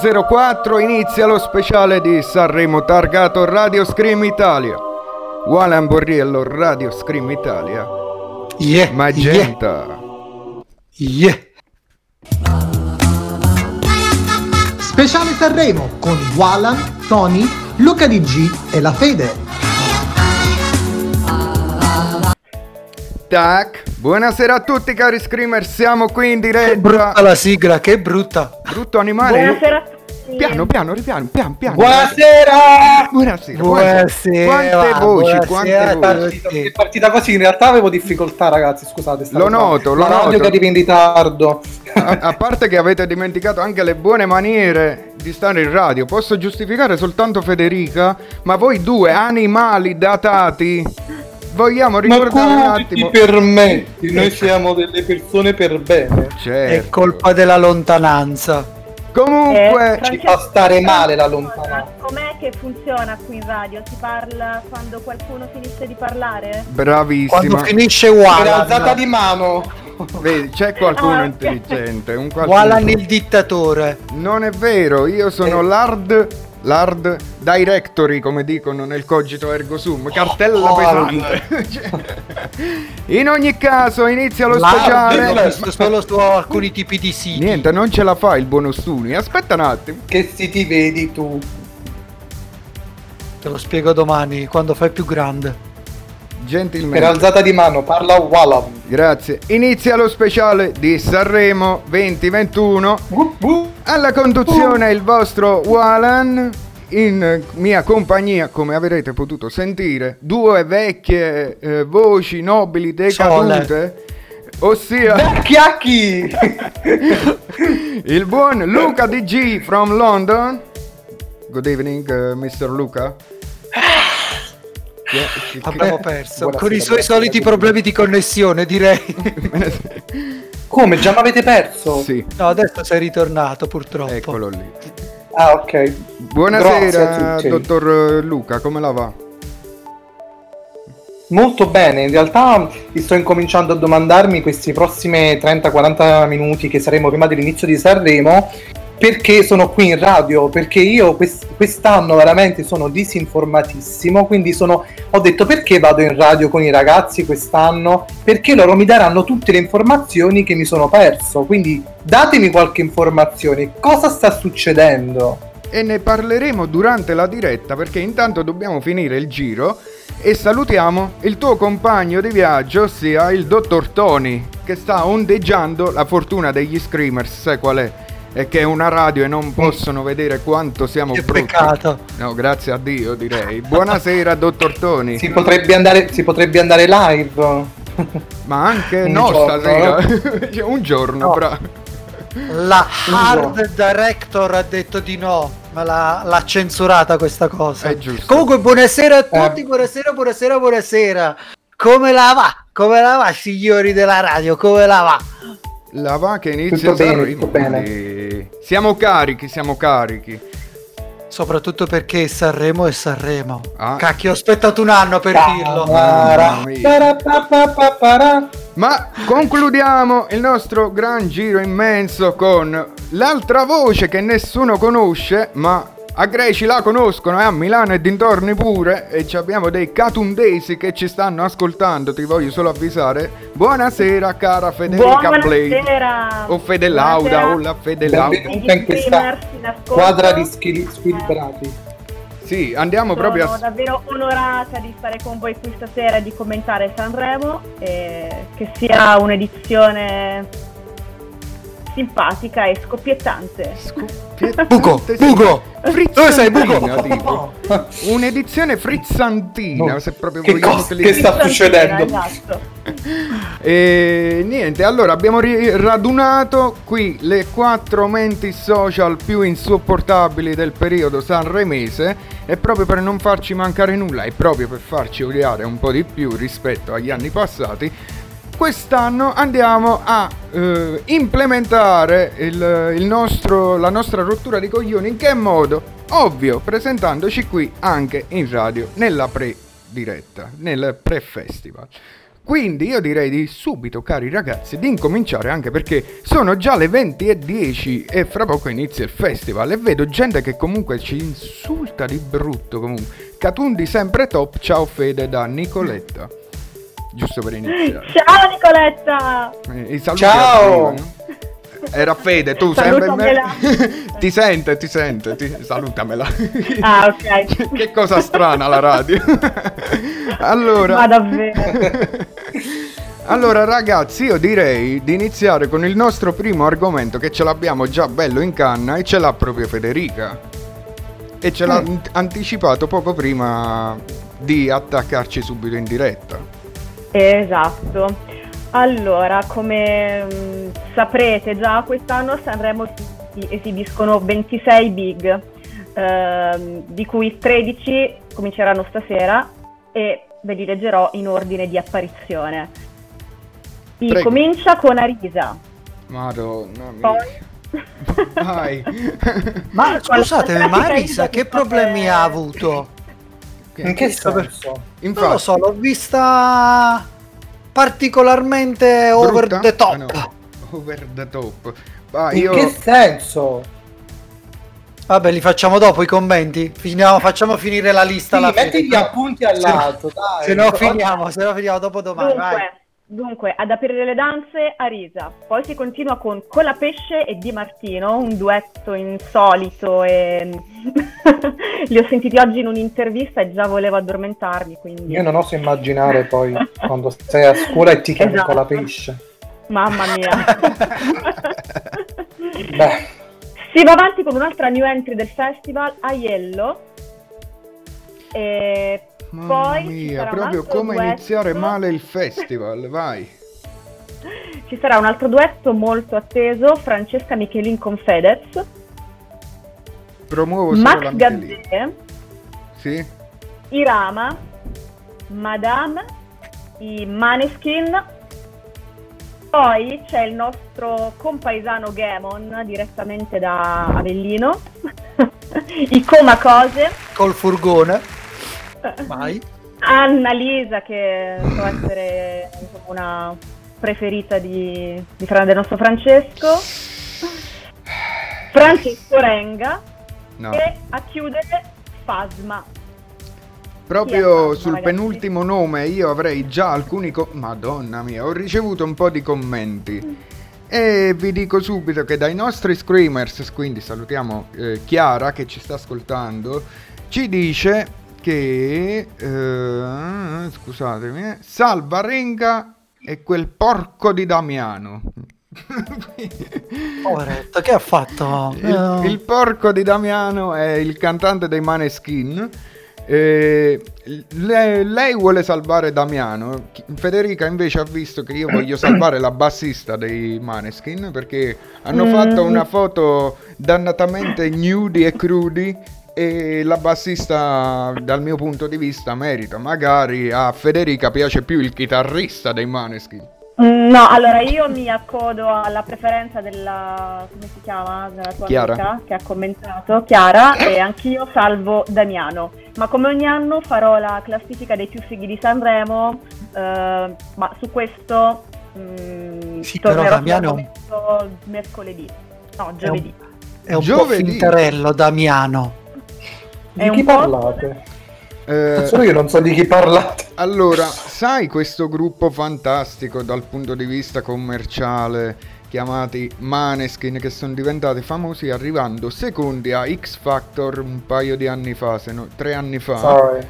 20.04 inizia lo speciale di Sanremo targato Radio Scream Italia. Walan Borriello, Radio Scream Italia. Yeah, Magenta. Yeah. Speciale Sanremo con Walan, Tony, Luca DG e La Fede. Tac. Buonasera a tutti cari screamer, siamo qui in Che brutta diretta. la sigla, che brutta. Brutto animale. Buonasera a tutti. Piano, piano, ripiano, piano, piano. Buonasera! Buonasera. Buonasera, Quante voci, buonasera. quante È voci. partito- È partita così, in realtà avevo difficoltà ragazzi, scusate. Lo qua. noto, lo La radio noto. che arriva in ritardo. A, a parte che avete dimenticato anche le buone maniere di stare in radio, posso giustificare soltanto Federica, ma voi due animali datati, vogliamo Ma ricordare un attimo... ti permetti? Noi siamo delle persone per bene. È Certo. colpa della lontananza. Comunque, Eh, ci fa stare male la lontananza. Com'è che funziona qui in radio? Si parla quando qualcuno finisce di parlare? Quando bravissima. finisce Per Walan. alzata di mano. Vedi, c'è qualcuno Ah, intelligente, un qualcuno. Walan il dittatore. Non è vero, io sono Eh. l'hard, l'hard directory, come dicono nel cogito ergo sum, cartella Oh, pesante. Cioè, In ogni caso, inizia lo speciale. visto solo su alcuni tipi di siti. Niente, non ce la fa il bonus tuni. Aspetta un attimo. Che si ti vedi tu? Te lo spiego domani, quando fai più grande. Per Gentilmente. alzata di mano, parla Walam. Grazie. Inizia lo speciale di Sanremo 2021. Wup, wup. Alla conduzione il vostro Walan. In mia compagnia, come avrete potuto sentire, due vecchie eh, voci nobili decadute. Ossia Chiacchi! il buon Luca DG from London. Good evening, uh, Mr. Luca. Abbiamo perso. Buonasera, Con i suoi soliti problemi di connessione, direi. Come? Già mi avete perso? sì, No, adesso sei ritornato, purtroppo. eccolo lì. Ah, ok. Buonasera, dottor Luca, come la va? Molto bene, in realtà mi sto incominciando a domandarmi questi prossimi 30-40 minuti che saremo prima dell'inizio di Sanremo perché sono qui in radio, perché io quest- quest'anno veramente sono disinformatissimo, quindi sono, ho detto perché vado in radio con i ragazzi quest'anno, perché loro mi daranno tutte le informazioni che mi sono perso, quindi datemi qualche informazione, cosa sta succedendo? E ne parleremo durante la diretta perché intanto dobbiamo finire il giro e salutiamo il tuo compagno di viaggio, ossia il dottor Tony, che sta ondeggiando la fortuna degli screamers, sai qual è? È che è una radio e non possono vedere quanto siamo Che brutti. peccato. No, grazie a Dio direi. Buonasera dottor Tony. Si potrebbe andare, si potrebbe andare live? Ma anche Un no giorno, stasera. Un giorno, No. però. La hard director ha detto di no, ma l'ha, l'ha censurata questa cosa. È giusto. Comunque, buonasera a tutti, Eh. buonasera, buonasera, buonasera. Come la va? Come la va, signori della radio? Come la va? La va che inizia Tutto bene, Sanremo, bene. Siamo carichi, siamo carichi. Soprattutto perché Sanremo è Sanremo. Ah. Cacchio, ho aspettato un anno per dirlo. Mamma mia. Parapapapapara. Ma concludiamo il nostro gran giro immenso con l'altra voce che nessuno conosce, ma a Greci la conoscono e a Milano e dintorni pure. E ci abbiamo dei catundesi che ci stanno ascoltando, ti voglio solo avvisare. Buonasera cara Federica Blade. Buonasera. O Fede Lauda, o la Fede Lauda. Benvenuta in questa squadra di squilibrati. Sì, andiamo Sono proprio a... davvero onorata di stare con voi qui stasera e di commentare Sanremo e che sia un'edizione simpatica e scoppiettante. Buco, buco. Dove sei, Buco? Tipo. Un'edizione frizzantina, No. se proprio Che vogliamo cosa- utilizzare. che sta succedendo? Esatto. E niente, allora abbiamo ri- radunato qui le quattro menti social più insopportabili del periodo sanremese e proprio per non farci mancare nulla e proprio per farci odiare un po' di più rispetto agli anni passati, quest'anno andiamo a eh, implementare il, il nostro, la nostra rottura di coglioni in che modo? Ovvio, presentandoci qui anche in radio nella pre-diretta, nel pre-festival. Quindi io direi di subito, cari ragazzi, di incominciare anche perché sono già le 20 e 10 e fra poco inizia il festival e vedo gente che comunque ci insulta di brutto comunque. Catundi sempre top, ciao Fede da Nicoletta. Giusto per iniziare. Ciao Nicoletta! Eh, Ciao! arrivano. Era Fede, tu sempre Salutamela. ti sente, ti sente, ti... salutamela. Ah, ok. che cosa strana la radio. allora, Ma davvero? allora ragazzi, io direi di iniziare con il nostro primo argomento che ce l'abbiamo già bello in canna e ce l'ha proprio Federica. E ce l'ha ant- anticipato poco prima di attaccarci subito in diretta. Esatto. Allora, come mm, saprete già quest'anno a Sanremo si esibiscono 26 big, ehm, di cui 13 cominceranno stasera e ve li leggerò in ordine di apparizione. Si Prego. comincia con Arisa, Madonna mia. poi... Vai. Ma scusatemi, ma Arisa che problemi ha avuto? In che senso? Non lo Infatti, so, l'ho vista particolarmente over brutta? the top. Ah, no. Over the top. Ah, In io... che senso? Vabbè, li facciamo dopo i commenti. Finiamo, facciamo finire la lista Sì, alla metti fine. gli appunti all'alto, dai. Se no finiamo, se no finiamo dopo domani. vai. Dunque, ad aprire le danze Arisa, poi si continua con Colapesce e Di Martino, un duetto insolito e li ho sentiti oggi in un'intervista e già volevo addormentarmi, quindi Io non oso immaginare poi quando sei a scuola e ti chiami Esatto. con la pesce. mamma mia. Si va avanti con un'altra new entry del festival, Aiello. E Mamma poi ci mia, proprio altro come duetto. iniziare male il festival, vai. Ci sarà un altro duetto molto atteso, Francesca Michelin con Fedez, Promuovo Max. Gazzè, Sì? Irama, Madame, i Maneskin, poi c'è il nostro compaesano Gamon direttamente da Avellino, i Coma Cose, Col furgone. Vai. Anna Lisa che può essere insomma, una preferita di, di Fra- del nostro Francesco, Francesco Renga No. e a chiudere Fasma. Proprio sul ragazzi? penultimo nome io avrei già alcuni... co- Madonna mia, ho ricevuto un po' di commenti. E vi dico subito che dai nostri screamers, quindi salutiamo eh, Chiara che ci sta ascoltando, ci dice che... eh, scusatemi, eh, Salva Renga e quel porco di Damiano. Poveretto, che ha fatto? Il, Eh, il porco di Damiano è il cantante dei Maneskin. Eh, le- lei vuole salvare Damiano. Federica invece ha visto che io voglio salvare la bassista dei Maneskin perché hanno Mm. fatto una foto dannatamente nudi e crudi e la bassista dal mio punto di vista merita. Magari a Federica piace più il chitarrista dei Maneskin. Mm, No, allora io mi accodo alla preferenza della, come si chiama, della tua Chiara. amica che ha commentato, Chiara, e anch'io salvo Damiano. Ma come ogni anno farò la classifica dei più fighi di Sanremo, eh, ma su questo mm, Sì, però tornerò Damiano- mercoledì, no, giovedì. È un Giovedì. po' finterello, Damiano. Di chi parlate? Eh, Solo io non so di chi parlate. Allora, sai questo gruppo fantastico dal punto di vista commerciale chiamati Maneskin che sono diventati famosi arrivando secondi a X Factor un paio di anni fa, se no, tre anni fa. Sorry.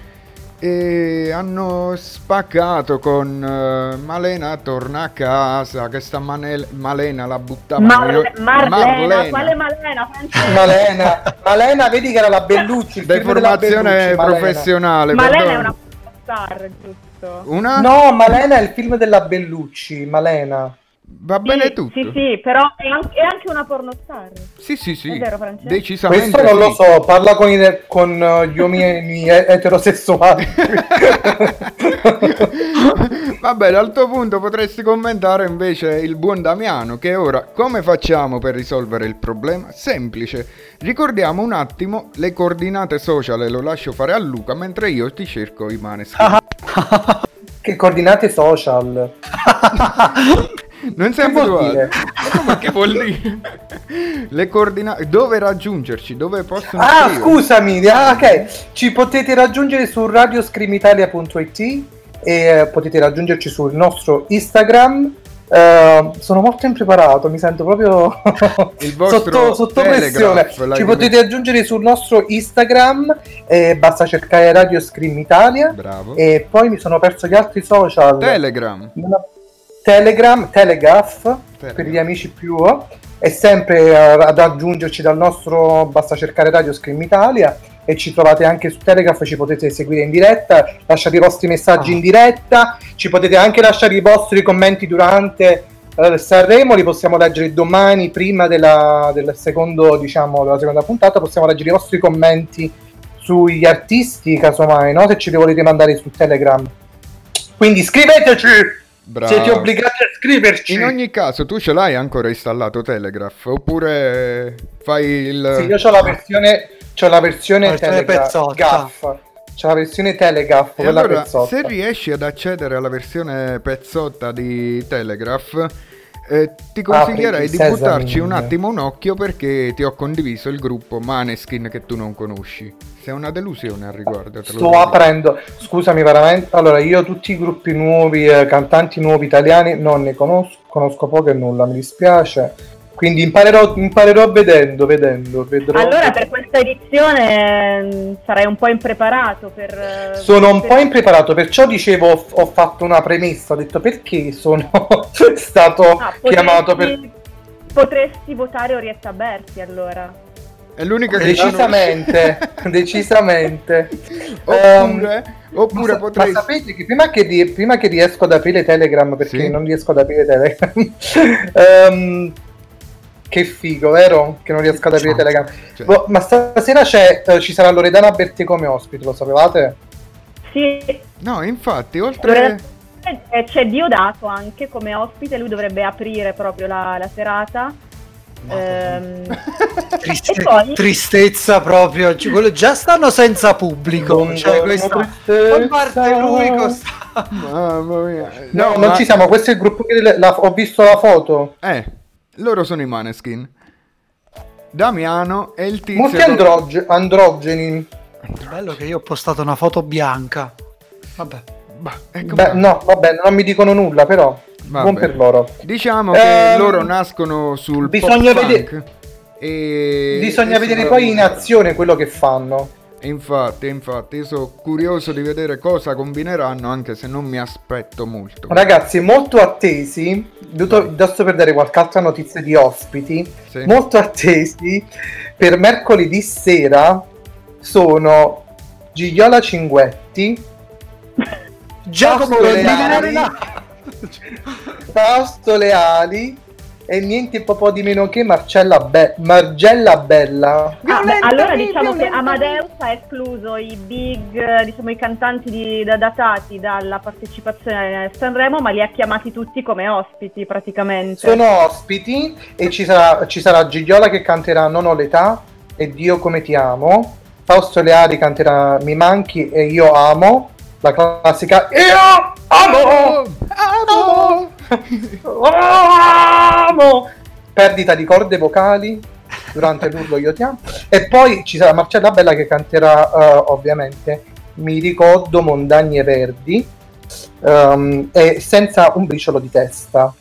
E hanno spaccato con eh, Malena torna a casa, che sta Manel- Malena la buttava Marle- io- Marlena, quale Malena? Malena, Malena, vedi che era la Bellucci. Deformazione Bellucci, Malena. professionale. Malena è perdono. una star, giusto? Una? No, Malena è il film della Bellucci, Malena. Va bene Sì, tutto. Sì, sì, però è anche, è anche una pornostar. Sì, sì, sì. È vero, Francesco? Decisamente. Questo non lo sì. so, parla con, i- con eh, gli uomini eterosessuali. Vabbè, dal tuo punto potresti commentare invece il buon Damiano che ora come facciamo per risolvere il problema? Semplice. Ricordiamo un attimo le coordinate social e lo lascio fare a Luca mentre io ti cerco i maneskin. Che coordinate social? Non sei Che vuol abituato. dire? Ma che vuol dire? Le coordinate. Dove raggiungerci? Dove possono Ah, scrivere? scusami, ah, ok. Ci potete raggiungere su radioscreamitalia.it e eh, potete raggiungerci sul nostro Instagram. Eh, sono molto impreparato, mi sento proprio sotto, sotto pressione. Ci potete aggiungere sul nostro Instagram, e basta cercare Radio Scream Italia. Bravo. E poi mi sono perso gli altri social. Telegram. Telegram, Telegraph, Telegram. per gli amici più è sempre eh, ad aggiungerci dal nostro basta cercare Radio Scream Italia e ci trovate anche su Telegraph ci potete seguire in diretta lasciate i vostri messaggi Ah. in diretta ci potete anche lasciare i vostri commenti durante eh, Sanremo li possiamo leggere domani prima della, del secondo diciamo della seconda puntata possiamo leggere i vostri commenti sugli artisti casomai no? se ci li volete mandare su Telegram quindi scriveteci Bravo. siete obbligati a scriverci. In ogni caso, tu ce l'hai ancora installato Telegraph? Oppure fai il. Sì, io ho la versione, c'ho la versione, La versione Telegra- pezzotta. Gaff. C'ho la versione Telegraph, E quella allora, pezzotta. se riesci ad accedere alla versione pezzotta di Telegraph, eh, ti consiglierei di buttarci un attimo un occhio perché ti ho condiviso il gruppo Maneskin che tu non conosci. Sei una delusione al riguardo. Sto aprendo, scusami veramente. Allora, io tutti i gruppi nuovi, eh, cantanti nuovi italiani non ne conosco, conosco poco e nulla, mi dispiace. Quindi imparerò, imparerò vedendo, vedendo, vedrò. Allora per questa edizione mh, sarai un po' impreparato per... eh, Sono un per- po' impreparato, perciò dicevo, ho, ho fatto una premessa, ho detto perché sono stato Ah, potresti, chiamato per... potresti votare Orietta Berti allora. È l'unica che Decisamente, decisamente. Oppure, Ehm, oppure ma, potrei. ma sapete che prima che, ri- prima che riesco ad aprire Telegram, perché Sì. non riesco ad aprire Telegram, ehm, che figo, vero? Che non riesco ad aprire Esatto. Telegram. Cioè, Boh, ma stasera c'è, eh, ci sarà Loredana Berti come ospite, lo sapevate? Sì, No, infatti, oltre. Loredana- c'è Diodato anche come ospite, lui dovrebbe aprire proprio la, la serata. Ehm, Triste- E poi- Tristezza proprio. Ci- quello- già stanno senza pubblico. Buongiorno, Cioè, questa... parte lui costa... Mamma mia. No, No, non ma- ci siamo, questo è il gruppo che le- la- ho visto la foto. Eh, loro sono i Maneskin. Damiano e il tizio. Molti androge- androgeni. Bello che io ho postato una foto bianca. Vabbè. Bah, ecco Beh, no, vabbè, non mi dicono nulla, però. Vabbè. Buon per loro. Diciamo che Ehm, loro nascono sul bisogna pop vedere- e Bisogna e vedere poi in azione quello che fanno. Infatti, infatti, io sono curioso di vedere cosa combineranno, anche se non mi aspetto molto. Ragazzi, molto attesi. giusto- Adesso per dare qualche altra notizia di ospiti. Sì. Molto attesi per mercoledì sera sono Gigliola Cinguetti, Giacomo. Leali, Fausto Leali e niente po' di meno che Marcella, Be- Margella Bella. ah, beh, allora diciamo che Amadeus ha escluso i big, diciamo i cantanti di- da- datati dalla partecipazione a Sanremo, ma li ha chiamati tutti come ospiti praticamente. Sono ospiti e ci sarà, ci sarà Gigliola che canterà Non ho l'età e Dio come ti amo. Fausto Leali canterà Mi manchi e io amo. La classica Io amo! Amo! Amo! Perdita di corde vocali durante l'urlo io ti amo. E poi ci sarà Marcella Bella che canterà eh, ovviamente Mi ricordo montagne verdi ehm, e senza un briciolo di testa.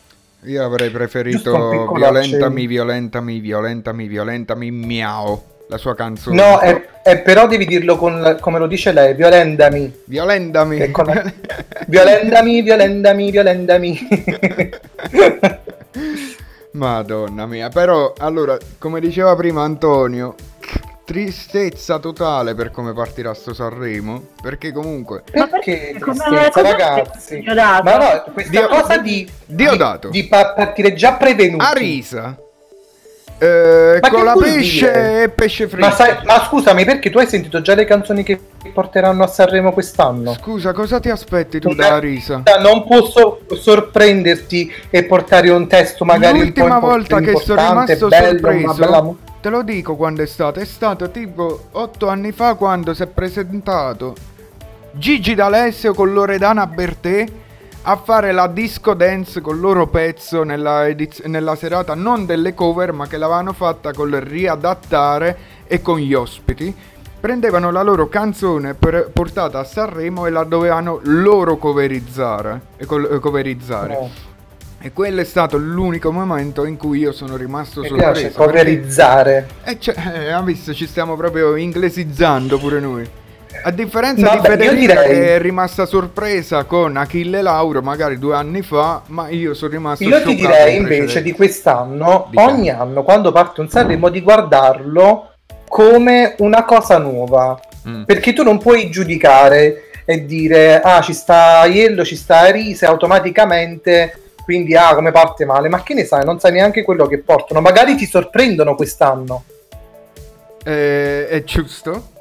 Io avrei preferito Violentami, violentami, violentami, violentami, miau. La sua canzone. No, è, è però devi dirlo con, come lo dice lei. Che con la- Violentami, violentami, violentami. Madonna mia, però allora, come diceva prima Antonio, tristezza totale per come partirà sto Sanremo, perché comunque Ma Perché tristezza, cosa ragazzi? Diodato? Ma no, questa Dio- cosa di, Diodato. di, di pa- partire già prevenuti. a risa eh, Ma con che la vuol pesce e pesce fritto. Ma, sai- ma scusami, perché tu hai sentito già le canzoni che porteranno a Sanremo quest'anno? Scusa, cosa ti aspetti tu Non da è- risa? Non posso sorprenderti e portare un testo magari un po' L'ultima volta che sono rimasto bello, sorpreso, bella te lo dico quando è stato, è stato tipo otto anni fa quando si è presentato Gigi D'Alessio con Loredana Bertè a fare la disco dance con il loro pezzo nella, ediz- nella serata non delle cover ma che l'avevano fatta col riadattare e con gli ospiti prendevano la loro canzone per- portata a Sanremo e la dovevano loro coverizzare, e col- eh, coverizzare. No. E quello è stato l'unico momento in cui io sono rimasto Mi sorpreso. piace perché- coverizzare. eh, cioè, eh, ha visto, ci stiamo proprio inglesizzando pure noi. A differenza Vabbè, di Federica direi- che è rimasta sorpresa con Achille Lauro magari due anni fa, ma io sono rimasto Io ti direi in invece di quest'anno, Di che? ogni anno quando parte un Sanremo, di guardarlo come una cosa nuova. Mm. Perché tu non puoi giudicare e dire, ah, ci sta Iello, ci sta Arise, automaticamente, quindi, ah, come parte male. Ma che ne sai, non sai neanche quello che portano. Magari ti sorprendono quest'anno. Eh, è giusto?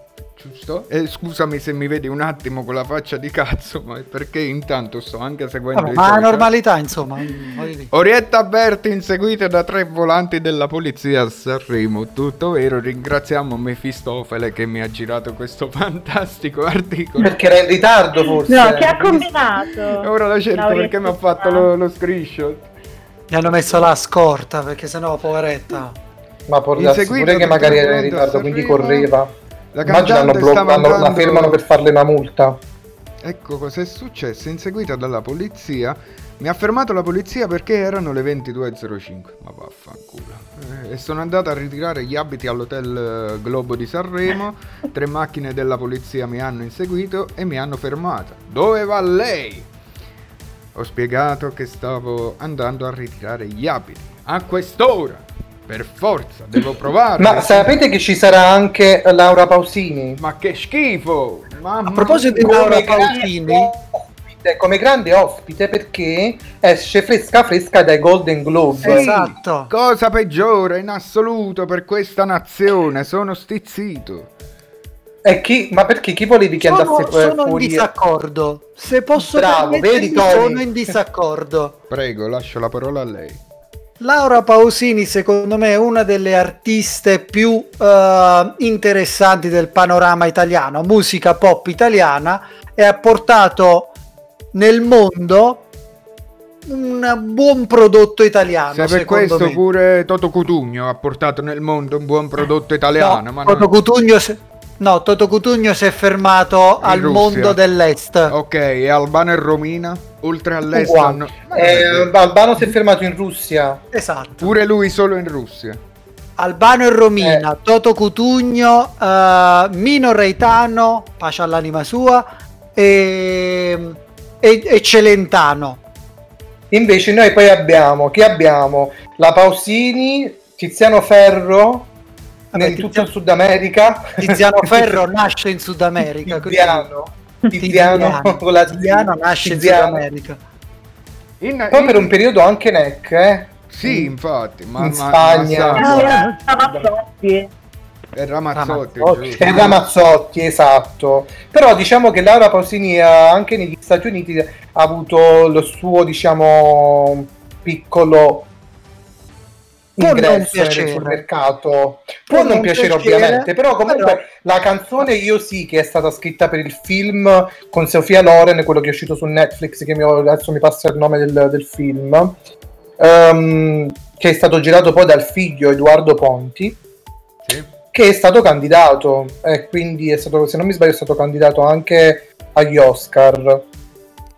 Giusto? Eh, scusami se mi vedi un attimo con la faccia di cazzo, ma è perché intanto sto anche seguendo Vabbè, i ma la normalità, insomma. mm. Orietta Berti inseguita da tre volanti della polizia a Sanremo. Tutto vero, ringraziamo Mefistofele che mi ha girato questo fantastico articolo. Perché era in ritardo forse. No, che ha combinato? E ora la cerco Lauretta perché mi ha fatto lo, lo screenshot. Gli hanno messo la scorta perché sennò, poveretta. Ma Inseguito pure che magari era in ritardo, quindi correva. La Immagino hanno blo- hanno- la fermano per farle una multa. Ecco cos'è successo. Inseguita dalla polizia. Mi ha fermato la polizia perché erano le 22.05. Ma vaffanculo. Eh, e sono andato a ritirare gli abiti all'hotel eh, Globo di Sanremo. Tre macchine della polizia mi hanno inseguito e mi hanno fermato. Dove va lei? Ho spiegato che stavo andando a ritirare gli abiti. A quest'ora. Per forza, devo provare. Ma sapete che ci sarà anche Laura Pausini? Ma che schifo! Mamma A proposito di. Laura Pausini, ospite, come grande ospite perché esce fresca fresca dai Golden Globe. Esatto. Cosa peggiore in assoluto per questa nazione, sono stizzito. E chi, ma perché chi volevi che sono, andasse fu- sono in fuori? disaccordo. Se posso Bravo, permettermi, vedi, sono in disaccordo. Prego, lascio la parola a lei. Laura Pausini, secondo me, è una delle artiste più eh, interessanti del panorama italiano, musica pop italiana, e ha portato nel mondo un buon prodotto italiano. Se per questo me. pure Toto Cutugno ha portato nel mondo un buon prodotto italiano, no, ma Toto non... Cutugno si- no, Toto Cutugno si è fermato al Russia. mondo dell'est. Ok, e Albano e Romina? Oltre all'est Uguale. hanno... Ma Eh. Albano si è fermato in Russia. Esatto. Pure lui solo in Russia. Albano e Romina, Eh. Toto Cutugno, eh, Mino Reitano, pace all'anima sua, e, e, e Celentano. Invece noi poi abbiamo, chi abbiamo? La Pausini, Tiziano Ferro, Vabbè, nel Tiziano- tutto il Sud America. Tiziano Ferro nasce in Sud America. quindi- Tiziano. La. Tiziano nasce Tiziano. in Sud America. In, Poi in- per un periodo anche Neck, eh. Sì, infatti, ma, In ma- Spagna. ma Ah, Ramazzotti. è Ramazzotti, Ramazzotti. E Ramazzotti, esatto. Però diciamo che Laura Pausini eh, anche negli Stati Uniti ha avuto lo suo, diciamo, piccolo Può non ingresso piacere. sul mercato. Può, Può non non piacere, piacere, ovviamente, però comunque però- la canzone Io sì che è stata scritta per il film con Sofia Loren, quello che è uscito su Netflix, che mi- adesso mi passa il nome del, del film, ehm, che è stato girato poi dal figlio Edoardo Ponti Sì. che è stato candidato e quindi è stato, se non mi sbaglio, è stato candidato anche agli Oscar.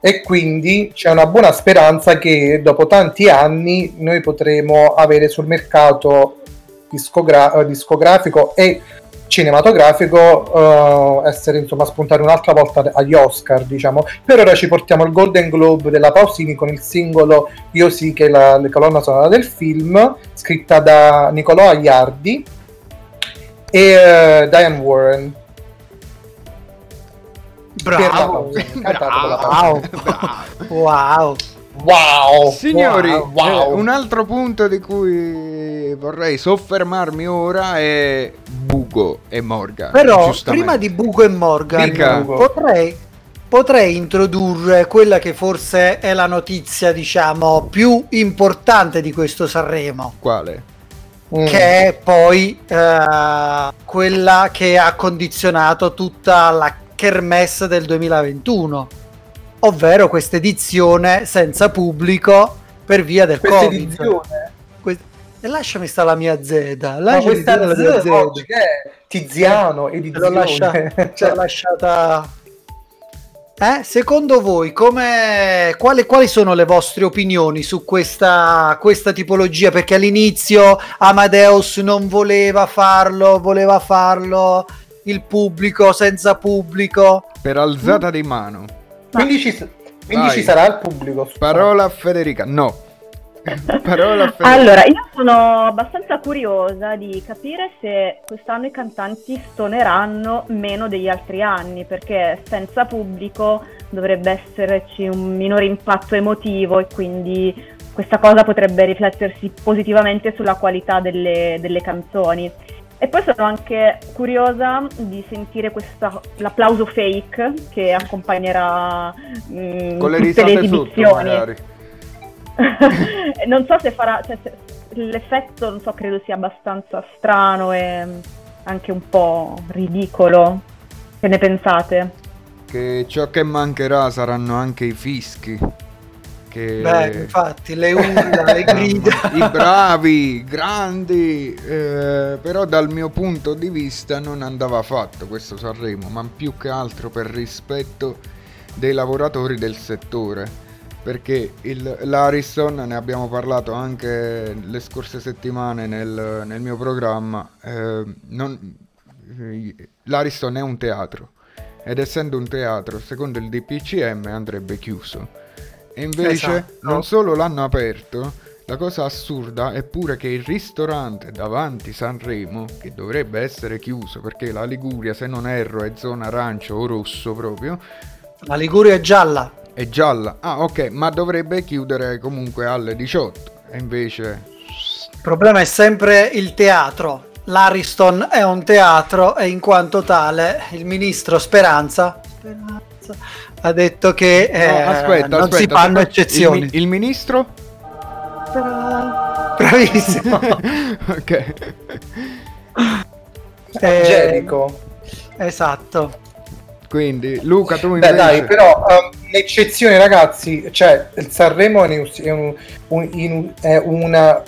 E quindi c'è una buona speranza che dopo tanti anni noi potremo avere sul mercato discogra- eh, discografico e cinematografico eh, essere insomma spuntare un'altra volta agli Oscar diciamo. Per ora ci portiamo il Golden Globe della Pausini con il singolo Io sì che è la, la colonna sonora del film scritta da Nicolò Agliardi e eh, Diane Warren Bravo. Dalla Pausini. Wow. wow. wow Signori, wow, wow. eh, un altro punto di cui vorrei soffermarmi ora è Bugo e Morgan. Però prima di Bugo e Morgan Dica. potrei, potrei introdurre quella che forse è la notizia, diciamo, più importante di questo Sanremo. Quale? Mm. che è poi eh, quella che ha condizionato tutta la Kermesse del 2021, ovvero questa edizione senza pubblico per via del Questa Covid. edizione. Que- e lasciami sta la mia Z, Ma lasciami questa dire la mia Z oggi che è Tiziano, l'ho, edizione. lascia- ce Cioè, l'ho lasciata. Eh, secondo voi, come, quali, quali sono le vostre opinioni su questa, questa tipologia? Perché all'inizio Amadeus non voleva farlo, voleva farlo il pubblico senza pubblico. Per alzata di mano. quindi ci, quindi ci sarà il pubblico. Parola a Federica. No. Parola a Federica. Allora, io sono abbastanza curiosa di capire se quest'anno i cantanti stoneranno meno degli altri anni, perché senza pubblico dovrebbe esserci un minore impatto emotivo e quindi questa cosa potrebbe riflettersi positivamente sulla qualità delle, delle canzoni. E poi sono anche curiosa di sentire questa- l'applauso fake che accompagnerà mm, Con le tutte le sotto, esibizioni. magari. non so se farà, cioè, se- l'effetto non so, credo sia abbastanza strano e anche un po' ridicolo. Che ne pensate? Che ciò che mancherà saranno anche i fischi. Che... Beh, infatti, le urla, le grida. I bravi, grandi, eh, però dal mio punto di vista non andava fatto questo Sanremo, ma più che altro per rispetto dei lavoratori del settore. Perché il, l'Ariston, ne abbiamo parlato anche le scorse settimane nel, nel mio programma, eh, non- eh, l'Ariston è un teatro ed essendo un teatro, secondo il DPCM andrebbe chiuso. E invece Esatto. non solo l'hanno aperto, la cosa assurda è pure che il ristorante davanti Sanremo, che dovrebbe essere chiuso perché la Liguria, se non erro, è zona arancio o rosso proprio, La Liguria è gialla. è gialla. Ah, ok, ma dovrebbe chiudere comunque alle 18. E invece Il problema è sempre il teatro. L'Ariston è un teatro e in quanto tale il ministro Speranza, Speranza ha detto che No, eh, aspetta, non aspetta, si fanno eccezioni. Il, il ministro? Bravissimo. ok. Eh, Angelico. Esatto. Quindi, Luca, tu Beh invece... dai, però um, l'eccezione ragazzi, cioè il Sanremo è, un- è un- un- è una...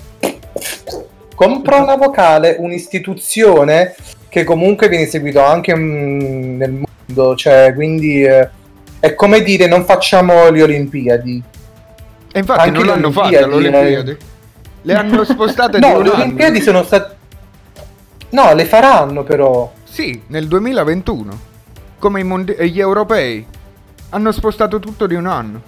Compra una vocale, un'istituzione che comunque viene seguito anche mm, nel mondo, cioè quindi eh, è come dire non facciamo le Olimpiadi. E infatti anche non le l'hanno fatta le Olimpiadi. Le hanno spostate di No, le anno. Olimpiadi sono state... No, le faranno però. Sì, nel 2021. Come e gli europei. Hanno spostato tutto di un anno.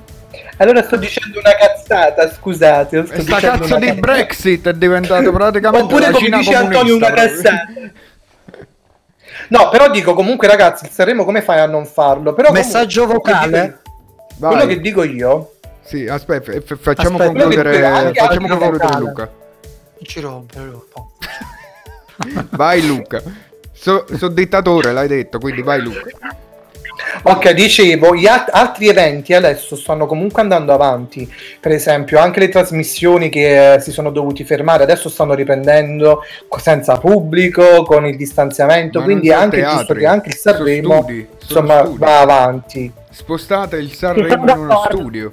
Allora sto dicendo una cazzata, scusate. Sto sta cazzo di cazzata. Brexit è diventato praticamente Oppure come dice Antonio una cazzata. No, però dico comunque ragazzi, il Sanremo come fai a non farlo? Però comunque, Messaggio quello che vocale? Quello che dico io, Sì, aspetta, f- facciamo Aspetta, concludere, facciamo concludere. Luca. Non ci rompe. Lupo. Vai Luca. So, so dittatore, l'hai detto, quindi vai Luca. Ok, dicevo, gli alt- altri eventi adesso stanno comunque andando avanti. Per esempio, anche le trasmissioni che eh, si sono dovuti fermare adesso stanno riprendendo senza pubblico, con il distanziamento. Ma quindi anche giusto teatri, che anche il Sanremo studi, insomma studi. va avanti. Spostate il Sanremo in uno studio.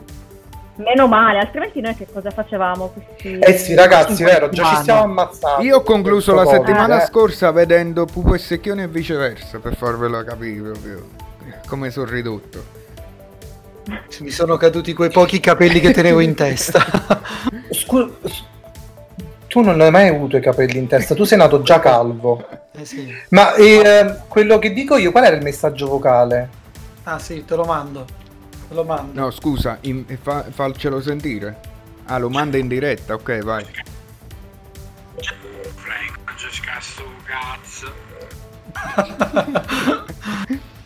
Meno male, altrimenti noi che cosa facevamo? Questi... Eh sì, ragazzi, vero, già ci stiamo ammazzando. Io ho concluso la settimana eh. scorsa vedendo Pupo e Secchione e viceversa, per farvelo capire proprio come sono ridotto. Mi sono caduti quei pochi capelli che tenevo in testa. Scu- s- tu non hai mai avuto i capelli in testa, tu sei nato già calvo. Eh sì. Ma eh, quello che dico io, qual era il messaggio vocale? Ah sì, te lo mando. Te lo mando. No, scusa, in- fa- falcelo sentire. Ah, lo manda in diretta, ok, vai. Frank, scasso cazzo.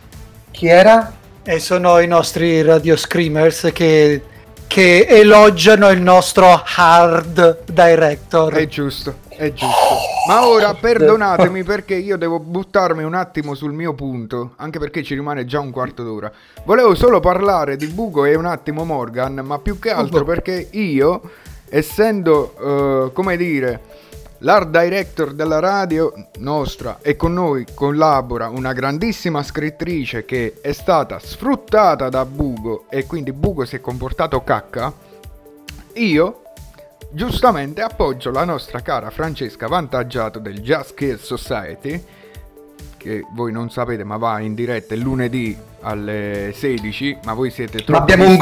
Chi era? E sono i nostri radio screamers che, che elogiano il nostro hard director. È giusto, è giusto. Ma ora perdonatemi perché io devo buttarmi un attimo sul mio punto, anche perché ci rimane già un quarto d'ora. Volevo solo parlare di Bugo e un attimo Morgan, ma più che altro perché io, essendo, eh, come dire, l'art director della radio nostra e con noi collabora una grandissima scrittrice che è stata sfruttata da Bugo e quindi Bugo si è comportato cacca, io giustamente appoggio la nostra cara Francesca Vantaggiato del Just Kill Society che voi non sapete ma va in diretta il lunedì alle 16 ma voi siete troppo abbiamo un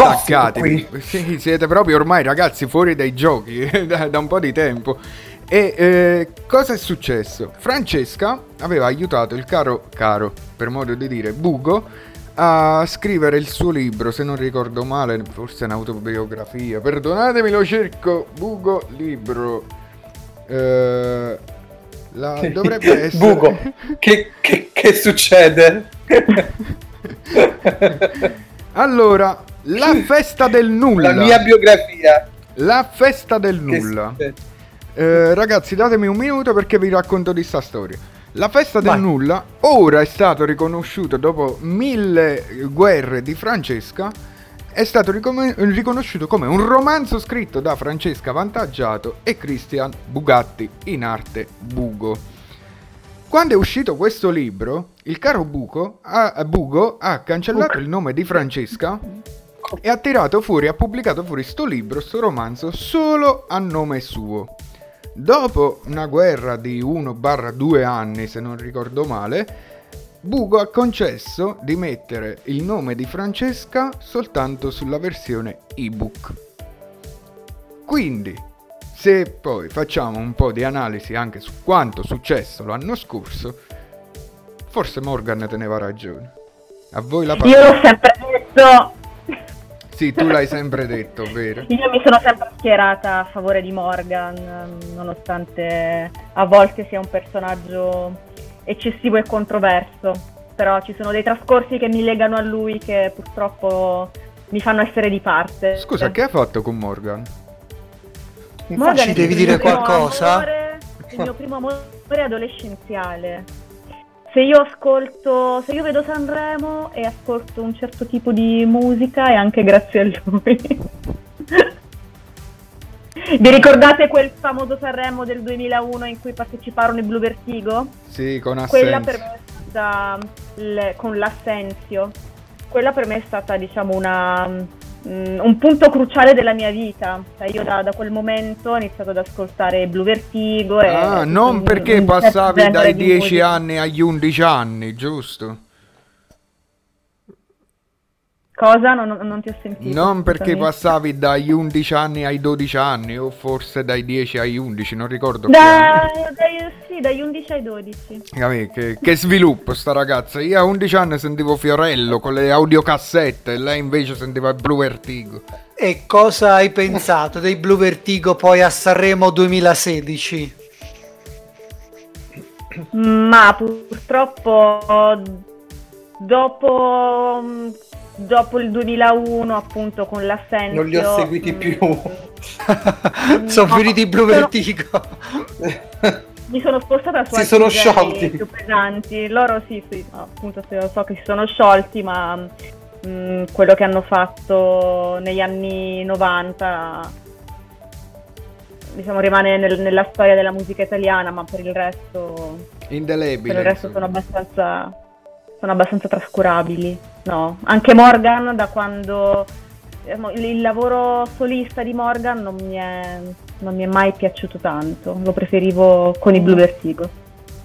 qui. Sì, siete proprio ormai ragazzi fuori dai giochi da, da un po' di tempo e eh, cosa è successo? Francesca aveva aiutato il caro, caro per modo di dire, Bugo a scrivere il suo libro, se non ricordo male, forse è un'autobiografia. Perdonatemi, lo cerco. Bugo libro. Eh, la- dovrebbe essere Bugo, che, che- che succede? Allora, la festa del nulla. La mia biografia. La festa del Che nulla. succede? Eh, ragazzi, datemi un minuto perché vi racconto di sta storia. La festa del Vai. nulla ora è stato riconosciuto dopo mille guerre di Francesca. È stato ricom- riconosciuto come un romanzo scritto da Francesca Vantaggiato e Christian Bugatti in arte Bugo. Quando è uscito questo libro, il caro Buco ha- Bugo ha cancellato il nome di Francesca e ha tirato fuori, ha pubblicato fuori sto libro, sto romanzo, solo a nome suo. Dopo una guerra di 1-2 anni, se non ricordo male, Bugo ha concesso di mettere il nome di Francesca soltanto sulla versione ebook. Quindi, se poi facciamo un po' di analisi anche su quanto successo l'anno scorso, forse Morgan teneva ragione. A voi la Io parola. l'ho sempre detto, Sì, tu l'hai sempre detto, vero? io mi sono sempre schierata a favore di Morgan, ehm, nonostante a volte sia un personaggio eccessivo e controverso. Però ci sono dei trascorsi che mi legano a lui che purtroppo mi fanno essere di parte. Scusa, che ha fatto con Morgan? Morgan Ci devi dire qualcosa? amore- il mio primo amore adolescenziale. Se io ascolto, se io vedo Sanremo e ascolto un certo tipo di musica è anche grazie a lui. Vi ricordate quel famoso Sanremo del 2001 in cui parteciparono i Blue Vertigo? Sì, con Quella Assensi. per me è stata le- con l'assenzio. Quella per me è stata, diciamo, una, mm, un punto cruciale della mia vita. Cioè, io da, da quel momento ho iniziato ad ascoltare Blue Vertigo. E Ah, non un- perché un passavi genere dai di 10 musica. anni agli 11 anni, giusto? Cosa? Non, non- non ti ho sentito. Non perché passavi dagli 11 anni ai 12 anni, o forse dai 10 ai 11, non ricordo che Da, dai- sì, dagli 11 ai 12. Capì? Che, che sviluppo sta ragazza. Io a 11 anni sentivo Fiorello con le audiocassette, e lei invece sentiva il Blue Vertigo. E cosa hai pensato dei Blue Vertigo poi a Sanremo 2016? Ma purtroppo dopo, dopo il 2001, appunto, con l'assenso... Non li ho seguiti più. Sono No, finiti i Blue sono- Vertigo. Mi sono spostata su Si sono sciolti. più pesanti. Loro sì, sì, appunto so che si sono sciolti, ma mm, quello che hanno fatto negli anni 90 diciamo rimane nel- nella storia della musica italiana, ma per il resto, Indelebile. per il resto sono abbastanza sono abbastanza trascurabili. No, anche Morgan da quando diciamo, il, lavoro solista di Morgan non mi, è, non mi è mai piaciuto tanto, lo preferivo con i Blue Vertigo.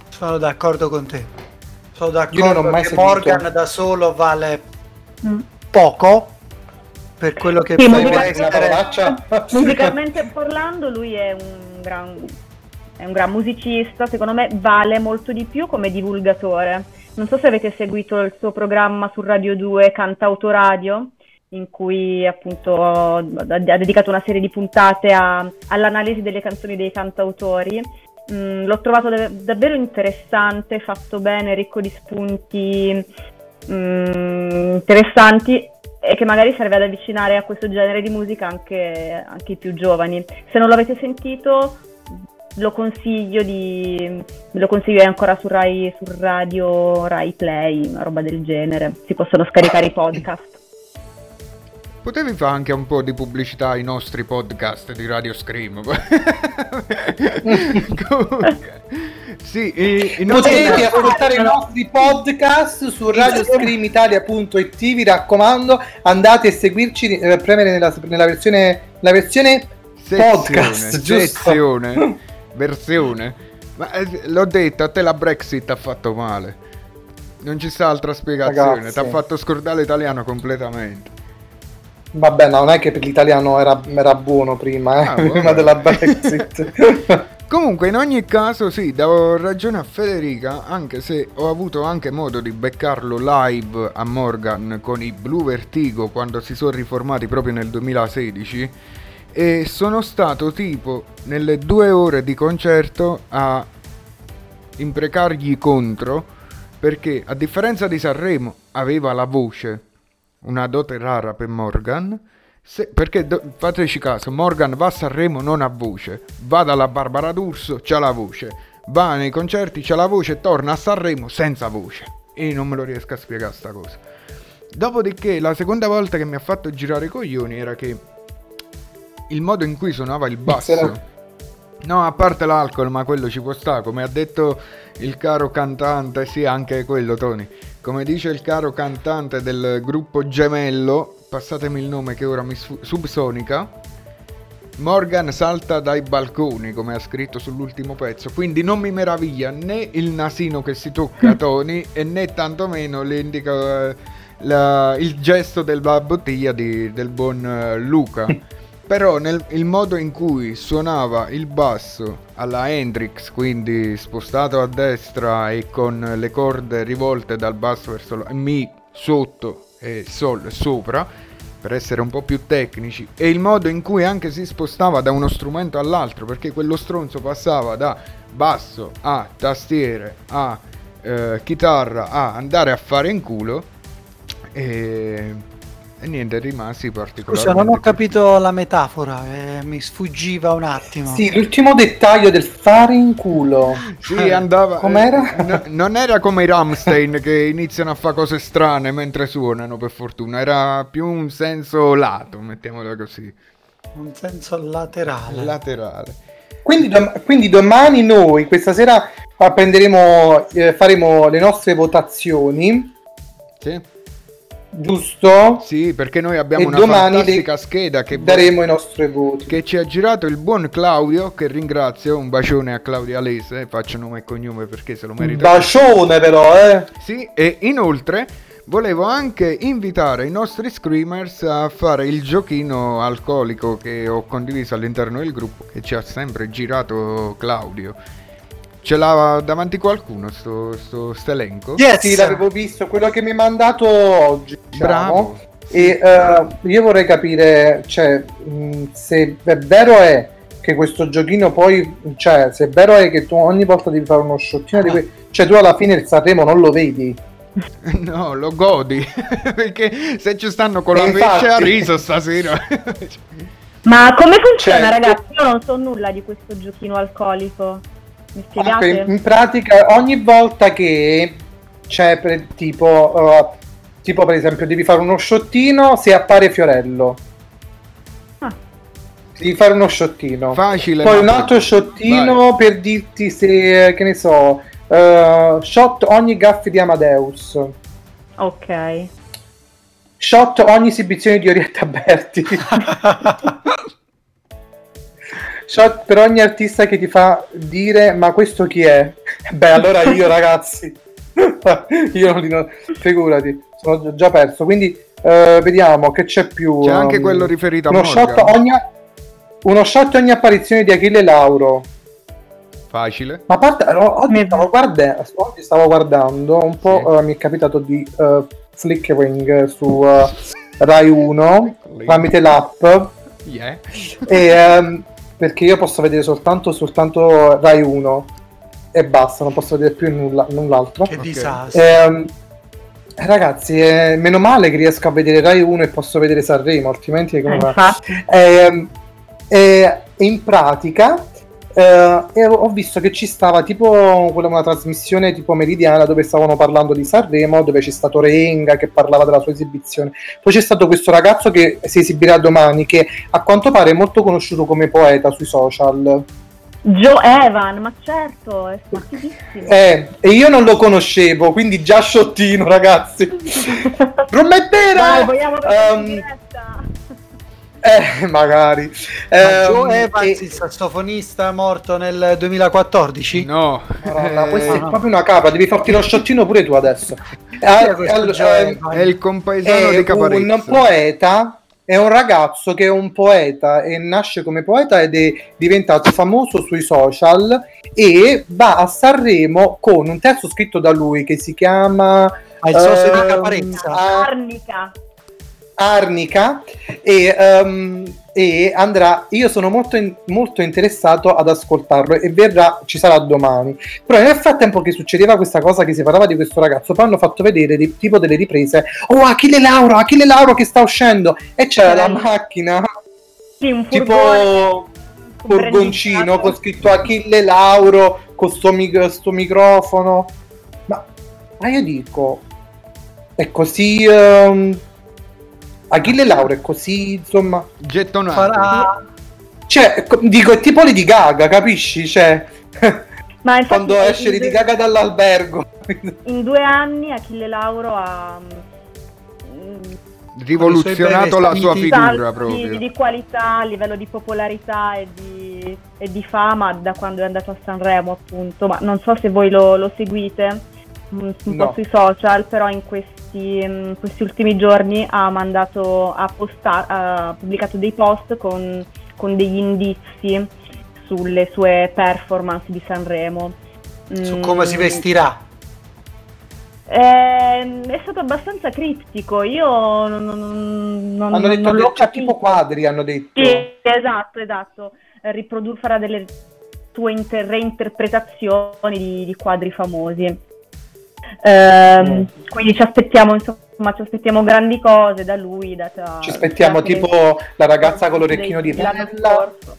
Sono d'accordo con te. Sono Io non ho d'accordo mai che seguito. Morgan da solo vale Mm. poco per quello che Sì, musica- essere. Musicalmente parlando, lui è un gran, è un gran musicista, secondo me vale molto di più come divulgatore. Non so se avete seguito il suo programma su Radio 2, Cantautoradio, in cui appunto ha dedicato una serie di puntate a- all'analisi delle canzoni dei cantautori. Mm, l'ho trovato dav- davvero interessante, fatto bene, ricco di spunti mm, interessanti e che magari serve ad avvicinare a questo genere di musica anche, anche i più giovani. Se non l'avete sentito, lo consiglio di lo consiglio ancora su Rai su Radio Rai Play, una roba del genere. Si possono scaricare i podcast. potevi fare anche un po' di pubblicità ai nostri podcast di Radio Scream. Comunque, sì, nostri- Potete ascoltare i nostri podcast su radioscreamitalia.it vi raccomando andate a seguirci eh, premere nella, nella versione la versione sezione, podcast giusto sezione, versione. Ma eh, l'ho detto, a te la Brexit ha fatto male. Non ci sta altra spiegazione, ti ha fatto scordare l'italiano completamente. vabbè no, non è che per l'italiano era, era buono prima eh, Ah, prima della Brexit Comunque, in ogni caso, sì, do ragione a Federica, anche se ho avuto anche modo di beccarlo live a Morgan con i Blue Vertigo quando si sono riformati proprio nel 2016. E sono stato tipo nelle due ore di concerto a imprecargli contro perché a differenza di Sanremo aveva la voce, una dote rara per Morgan. se- perché do- fateci caso, Morgan va a Sanremo non ha voce, va dalla Barbara D'Urso, c'ha la voce, va nei concerti, c'ha la voce, torna a Sanremo senza voce. E non me lo riesco a spiegare sta cosa. Dopodiché, la seconda volta che mi ha fatto girare i coglioni era che il modo in cui suonava il basso. No, a parte l'alcol, ma quello ci può stare, come ha detto il caro cantante, sì, anche quello, Tony. Come dice il caro cantante del gruppo gemello, passatemi il nome che ora mi sfu- subsonica. Morgan salta dai balconi, come ha scritto sull'ultimo pezzo, quindi non mi meraviglia né il nasino che si tocca a Tony e né tantomeno le indica eh, la- il gesto della bottiglia di- del buon eh, Luca. Però nel, il modo in cui suonava il basso alla Hendrix, quindi spostato a destra e con le corde rivolte dal basso verso la Mi sotto e Sol sopra, per essere un po' più tecnici, e il modo in cui anche si spostava da uno strumento all'altro, perché quello stronzo passava da basso a tastiere a eh, chitarra a andare a fare in culo e, e niente, rimasi particolarmente Scusa, non ho capito la metafora, eh, mi sfuggiva un attimo. sì l'ultimo dettaglio del fare in culo Sì, andava. Com'era? eh, no- non era come i Ramstein che iniziano a fare cose strane mentre suonano, per fortuna. Era più un senso lato, mettiamola così. Un senso laterale. Laterale. Quindi, dom- quindi domani noi questa sera prenderemo, eh, faremo le nostre votazioni, Sì? Giusto? Sì, perché noi abbiamo E una fantastica le- scheda che, Daremo i nostri voti. che ci ha girato il buon Claudio, che ringrazio. Un bacione a Claudia Lese, faccio nome e cognome perché se lo merita. Bacione però, eh. Sì, e inoltre volevo anche invitare i nostri screamers a fare il giochino alcolico che ho condiviso all'interno del gruppo che ci ha sempre girato Claudio. Ce l'ha davanti qualcuno sto, sto stelenco? Yes! Sì, l'avevo visto, quello che mi hai mandato oggi. diciamo. Bravo. E eh, io vorrei capire, cioè, mh, se è vero è che questo giochino poi, cioè, se è vero è che tu ogni volta devi fare uno sciottino di que- cioè tu alla fine il Sanremo non lo vedi. No, lo godi. perché se ci stanno con E la infatti. pesce a riso stasera. Ma come funziona, Certo. ragazzi? Io non so nulla di questo giochino alcolico. Mi spiegate? in, in pratica ogni volta che c'è per, tipo, uh, tipo per esempio devi fare uno sciottino se appare Fiorello. Ah. Devi fare uno sciottino. Facile. Poi un altro sciottino Vai. per dirti se, che ne so, uh, shot ogni gaff di Amadeus. Ok. Shot ogni esibizione di Orietta Berti. Shot per ogni artista che ti fa dire ma questo chi è? Beh, allora io ragazzi, io non li no- figurati, sono gi- già perso. Quindi eh, vediamo che c'è più. C'è anche um, quello riferito a uno Morgan. shot ogni uno shot ogni apparizione di Achille Lauro. Facile. Ma a parte, oggi Mi- stavo, guarda- oggi stavo guardando un po', Sì. eh, mi è capitato di eh, flickering su eh, Rai 1 tramite l'app Yeah. e, ehm, perché io posso vedere soltanto, soltanto Rai 1 e basta, non posso vedere più nulla, null'altro. Che disastro. Ehm, ragazzi, eh, meno male che riesco a vedere Rai 1 e posso vedere Sanremo, altrimenti Eh, come va? infatti. Ehm, e in pratica eh, ho visto che ci stava tipo quella una trasmissione tipo meridiana dove stavano parlando di Sanremo, dove c'è stato Renga che parlava della sua esibizione. Poi c'è stato questo ragazzo che si esibirà domani, che a quanto pare è molto conosciuto come poeta sui social. Joe Evan, ma certo, è spartitissimo. Eh, e io non lo conoscevo, quindi già sciottino, ragazzi. Promettera! Dai, vogliamo diretta. Eh, magari. Ma Ehm, Joe Evans, e- il sassofonista morto nel 2014? No, Madonna, Eh, questa è proprio una capa, devi farti lo sciottino pure tu adesso. Allora, Joe ehm, è il compaesano è di Caparezza. un poeta, è un ragazzo che è un poeta e nasce come poeta ed è diventato famoso sui social e va a Sanremo con un testo scritto da lui che si chiama Ma il socio di Caparezza? ah, Arnica. Arnica e, ehm, e andrà io sono molto, in- molto interessato ad ascoltarlo e verrà ci sarà domani. Però nel frattempo che succedeva questa cosa che si parlava di questo ragazzo poi hanno fatto vedere di- tipo delle riprese oh Achille Lauro Achille Lauro che sta uscendo! E c'era la macchina. Sì, un tipo furgoncino con scritto Achille Lauro con sto, mic- sto microfono. Ma, ma io dico è così ehm, Achille Lauro è così insomma Gettonato. Farà... cioè co- dico è tipo Lady Gaga capisci cioè Ma quando esce Lady due- Gaga dall'albergo In due anni Achille Lauro ha mm, Rivoluzionato la sua figura proprio. di qualità a livello di popolarità e di, e di fama da quando è andato a Sanremo appunto ma non so se voi lo, lo seguite un, un No. po' sui social però in questi, in questi ultimi giorni ha mandato ha, posta- ha pubblicato dei post con, con degli indizi sulle sue performance di Sanremo su Mm, come si vestirà. Ehm, è stato abbastanza criptico. Io non, non, non- hanno detto non c'è tipo quadri hanno detto Sì, esatto, esatto. Eh, Riprodur- farà delle sue inter- reinterpretazioni di, di quadri famosi. Ehm, Mm. Quindi ci aspettiamo, insomma, ci aspettiamo grandi cose da lui. data- ci aspettiamo tipo la ragazza con l'orecchino di scorso.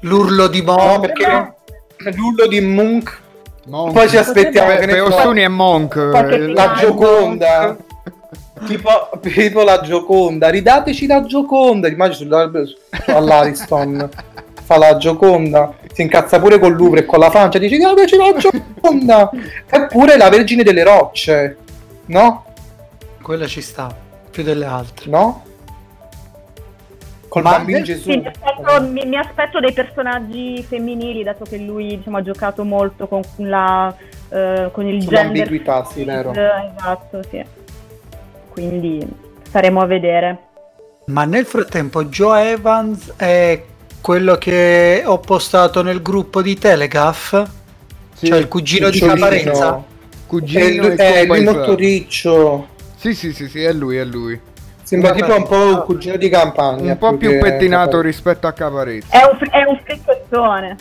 L'urlo di no Mo. perché l'ullo di Munch Monk. poi ci aspettiamo Pe- che ne so, Peostuni e Monk. Eh, la Gioconda tipo, tipo la Gioconda ridateci la Gioconda immagino su- all'Ariston fa la Gioconda si incazza pure con Louvre e con la Francia dice dateci la Gioconda eppure la Vergine delle Rocce no? Quella ci sta, più delle altre. no? col Ma- bambino Sì, Gesù mi aspetto, mi- mi aspetto dei personaggi femminili, dato che lui diciamo, ha giocato molto con, la, eh, con il gender. sull'ambiguità sì vero Esatto, sì. Quindi staremo a vedere. Ma nel frattempo Joe Evans è quello che ho postato nel gruppo di Telegraph, Sì, cioè il cugino di è Cugino lui, e è lui molto riccio Sì, sì, sì, sì, è lui, è lui. sembra tipo un po' un cugino di campagna Un po' più che- pettinato rispetto a Caparezza. È un, fr- è un fricchettone.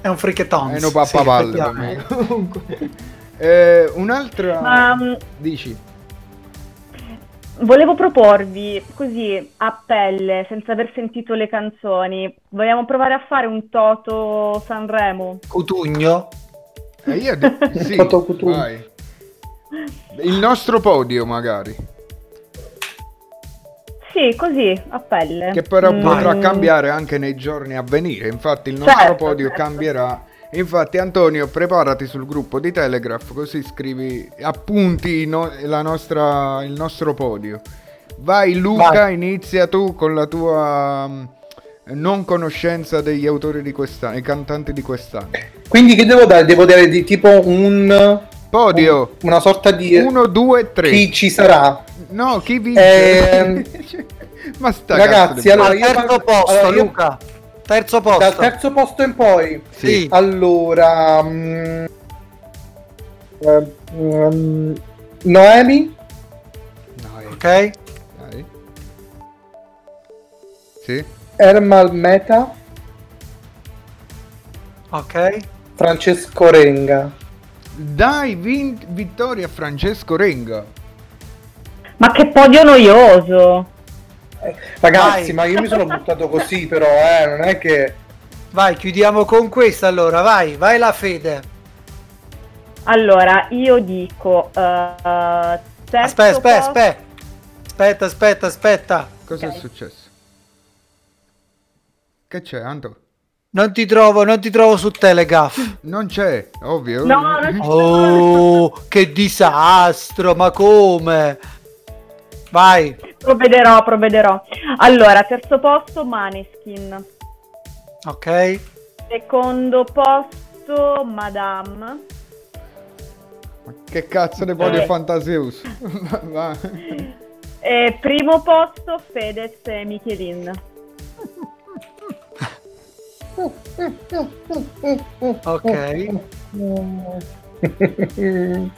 È un freaketons. È sì, effettivamente. me. Comunque. Eh, un'altra... Ma mm, Dici? Volevo proporvi così a pelle, senza aver sentito le canzoni, vogliamo provare a fare un Toto Sanremo? Cutugno. Eh, io de- sì, Toto Cutugno. vai. Il nostro podio magari, Sì, così, a pelle. che però Mm, potrà cambiare anche nei giorni a venire. Infatti il nostro Certo, podio certo. cambierà. Infatti Antonio, preparati sul gruppo di Telegraph così scrivi appunti no- la nostra, il nostro podio. Vai Luca, Vai. inizia tu con la tua mm, non conoscenza degli autori di quest'anno, i cantanti di quest'anno. Quindi che devo dare? Devo dare di tipo un Podio una sorta di 1, 2, 3. chi ci sarà. No, chi vince? Ehm, Ma sta ragazzi, allora, Al io terzo parlo- posto, allora, io- Luca. Terzo posto. Dal terzo posto in poi. Sì. Allora, eh, mm, Noemi, Dai, Ok? dai. Sì. Ermal Meta, Ok. Francesco Renga. Dai, vin- vittoria Francesco Renga. Ma che podio noioso! Ragazzi, Vai. ma io mi sono buttato così, però, eh, non è che. Vai, chiudiamo con questa allora, vai, vai la fede. Allora, io dico... terzo Aspetta, aspetta, posto- aspetta. Aspetta, aspetta, aspetta. Cosa Ok. è successo? Che c'è, Anto? Non ti trovo, non ti trovo su Telegraph. Non c'è, ovvio. No, non c'è. Oh, che disastro, ma come? Vai. Provvederò, provvederò. Allora, terzo posto Maneskin. Ok. Secondo posto Madame. Ma Che cazzo di podio Eh. fantasioso. Va. E primo posto Fedez e Michelin. Ok.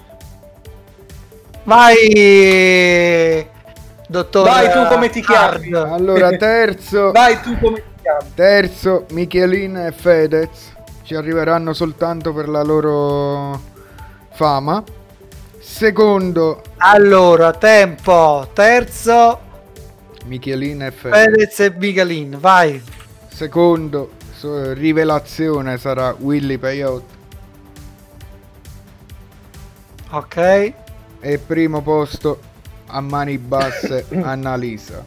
Vai, dottor. Vai, tu come ti chiami? Hard. Allora, terzo, Vai tu come ti chiami? terzo, Michelin e Fedez ci arriveranno soltanto per la loro fama. Secondo, Allora, tempo. Terzo, Michelin e Fedez. Fedez e Michelin. Vai. Secondo, so- rivelazione sarà Willy Peyote. Ok. E primo posto a mani basse Annalisa.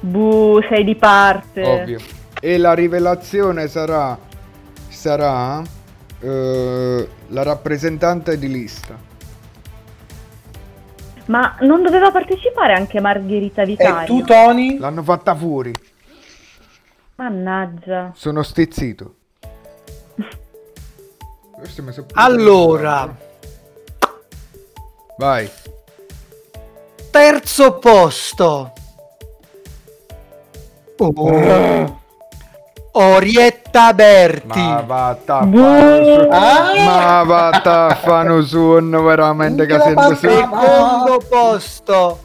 Bu, sei di parte. Ovvio. E la rivelazione sarà sarà eh, la rappresentante di lista. Ma non doveva partecipare anche Margherita E Vicario? tu, Tony? L'hanno fatta fuori. Mannaggia. Sono stizzito. Allora, Vai. terzo posto. Oh. Orietta Berti. Ma va Buh. taffano su. Ah! Ma va taffano su veramente che sento. Secondo posto.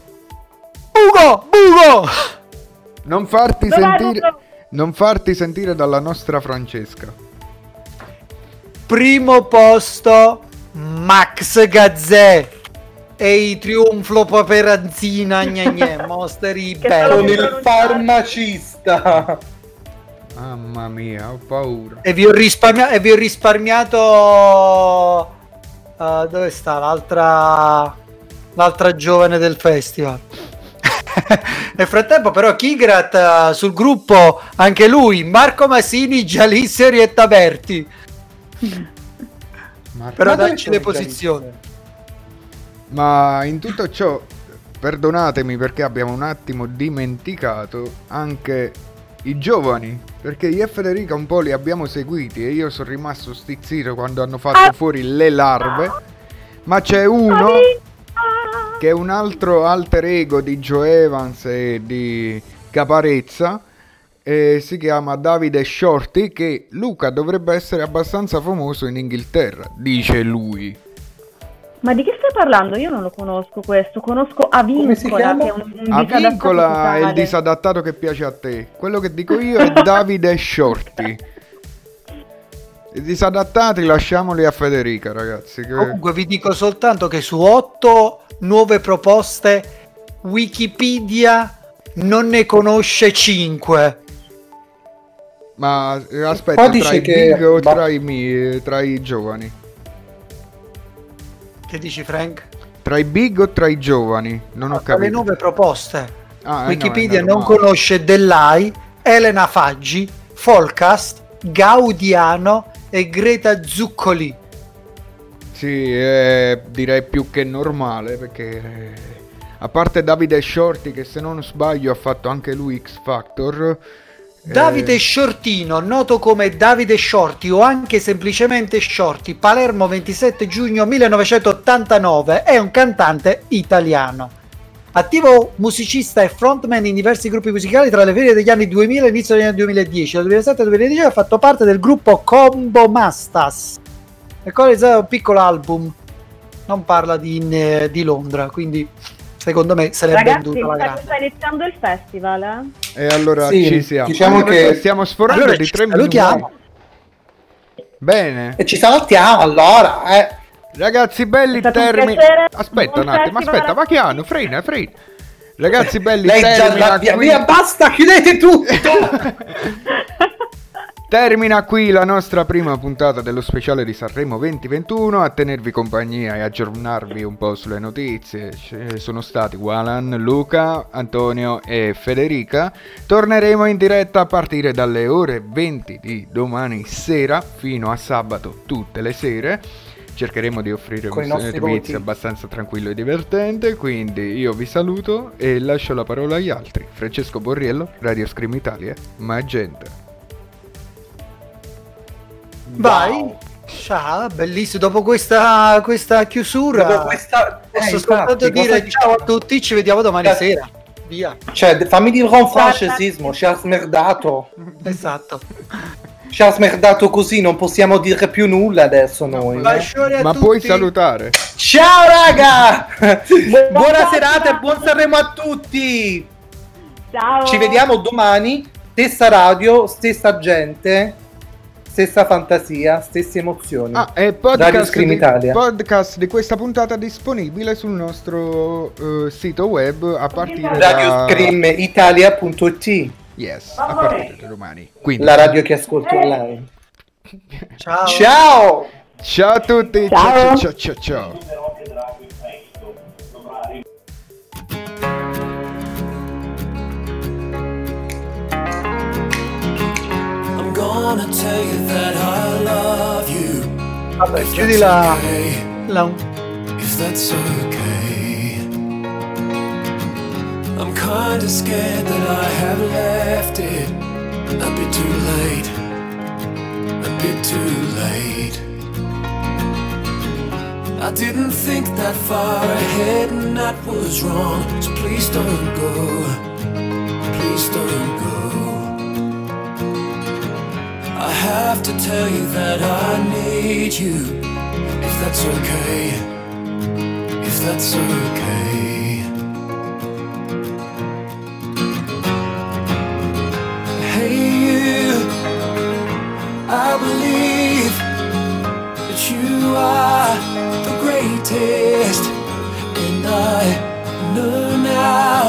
Ugo, Ugo. Non farti Dov'è sentire Ugo? non farti sentire dalla nostra Francesca. Primo posto Max Gazzè. E i triunfo paperanzina gne gne, mosteri Che belli. Con il farmacista. Mamma mia, ho paura. E vi ho, risparmia- e vi ho risparmiato. uh, dove sta l'altra. L'altra giovane del festival. Nel frattempo, però, Kigrat uh, sul gruppo anche lui, Marco Masini, Gialissi e Orietta Berti. Ma, Però dacci le posizioni. Ma in tutto ciò, perdonatemi perché abbiamo un attimo dimenticato anche i giovani. Perché io e Federica un po' li abbiamo seguiti e io sono rimasto stizzito quando hanno fatto Ah. fuori le larve. Ma c'è uno che è un altro alter ego di Joe Evans e di Caparezza. E si chiama Davide Shorty che Luca dovrebbe essere abbastanza famoso in Inghilterra, dice lui. Ma di che stai parlando? Io non lo conosco questo. Conosco Come si Avincola, chiama? che è un, un A disadattato vincola è il disadattato che piace a te. Quello che dico io è Davide Shorty. I disadattati lasciamoli a Federica, ragazzi. che- Comunque vi dico soltanto che su otto nuove proposte Wikipedia non ne conosce 5. Ma eh, aspetta, tra dice i che- big tra i, mi- tra i giovani? Che dici Frank? Tra i big o tra i giovani? Non ho Tra le capito. nuove proposte. Ah, eh, Wikipedia no, è non conosce Dell'Ai, Elena Faggi, Folcast, Gaudiano e Greta Zuccoli. Sì, eh, direi più che normale perché eh, a parte Davide Shorty che se non sbaglio ha fatto anche lui X Factor. Eh, Davide Shortino, noto come Davide Shorty o anche semplicemente Shorty, Palermo 27 giugno 1989, è un cantante italiano. Attivo musicista e frontman in diversi gruppi musicali tra le ferie degli anni 2000 e l'inizio degli anni 2010. Dal 2007 al 2010 ha fatto parte del gruppo Combo Mastas. E con un piccolo album. Non parla di, in- di Londra, quindi secondo me l'è Ragazzi, venduta la sta, grande. sta iniziando il festival, eh? E allora Sì, ci siamo. diciamo Anche che- stiamo sforando Allora di ci tre minuti. salutiamo. Bene. E ci salutiamo allora, eh. Ragazzi belli un termini. Aspetta buon un attimo, aspetta, a Vachiano, tutti. frena, frena. Ragazzi belli, Lei già termina la via, qui- via, basta, chiudete tutto! Termina qui la nostra prima puntata dello speciale di Sanremo 2021. A tenervi compagnia e aggiornarvi un po' sulle notizie ci sono stati Walan, Luca, Antonio e Federica. Torneremo in diretta a partire dalle ore 20 di domani sera fino a sabato tutte le sere. Cercheremo di offrire Con un servizio voti. abbastanza tranquillo e divertente. Quindi io vi saluto e lascio la parola agli altri. Francesco Borriello, Radio Scream Italia, Magenta. Vai. Ciao, bellissimo. Dopo questa, questa chiusura, Dopo questa... eh, posso infatti, soltanto dire ciao a tutti. Ci vediamo domani Grazie. sera. Via. Cioè, fammi dire un francesismo, ci ha smerdato. Esatto. Ci ha smerdato così, non possiamo dire più nulla adesso noi. eh. Bacione a Ma tutti. puoi salutare? Ciao raga! Buona serata e buon Sanremo a tutti! Ciao. Ci vediamo domani, stessa radio, stessa gente, stessa fantasia, stesse emozioni. Ah, e podcast di, Italia. podcast di questa puntata disponibile sul nostro eh, sito web a partire da Scream Italia.it, Yes, a partire da domani. Quindi la radio che ascolto online. Ciao. Ciao! ciao a tutti, Ciao. ciao ciao ciao ciao. Vabbè, If chiudi that's la, okay, la- If that's okay. I'm kinda scared that I have left it a bit too late. A bit too late. I didn't think that far ahead and that was wrong. So please don't go. Please don't go. Have to tell you that I need you. If that's okay. If that's okay. Hey, you. I believe that you are the greatest. And I know now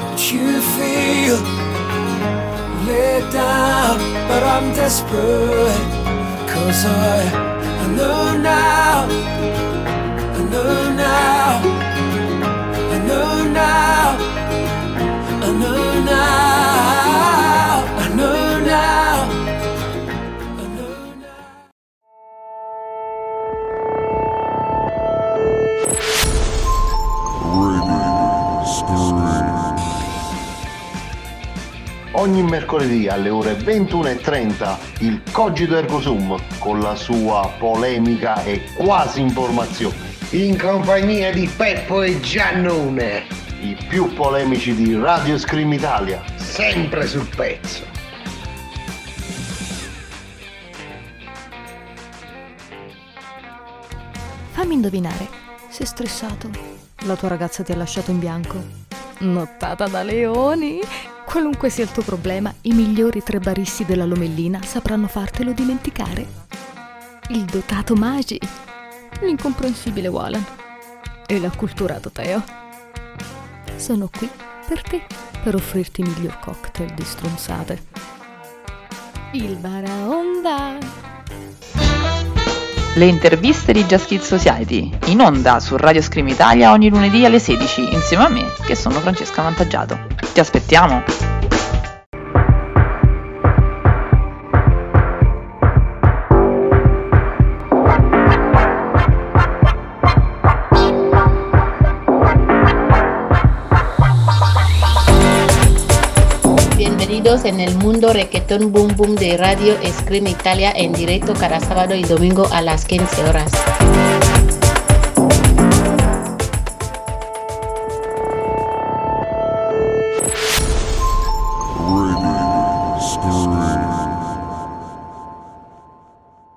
that you feel let down, but I'm desperate. Cause I, I know now, I know now, I know now, mercoledì alle ore 21.30 il Cogito Ergo Sum con la sua polemica e quasi informazione. in compagnia di Peppo e Giannone, I più polemici di Radio Scream Italia. sempre sul pezzo. Fammi indovinare, sei stressato? La tua ragazza ti ha lasciato in bianco? Nottata da leoni? Qualunque sia il tuo problema, i migliori tre baristi della Lomellina sapranno fartelo dimenticare. Il dotato Magi, l'incomprensibile Walan e l'acculturato Teo. Sono qui per te, per offrirti i miglior cocktail di stronzate. Il Baraonda! Le interviste di Just Kids Society, in onda su Radio Scream Italia ogni lunedì alle 16, insieme a me, che sono Francesca Vantaggiato. Ti aspettiamo! En el mundo reggaetón boom boom de Radio Scream Italia en directo cada sábado y domingo a las 15 horas.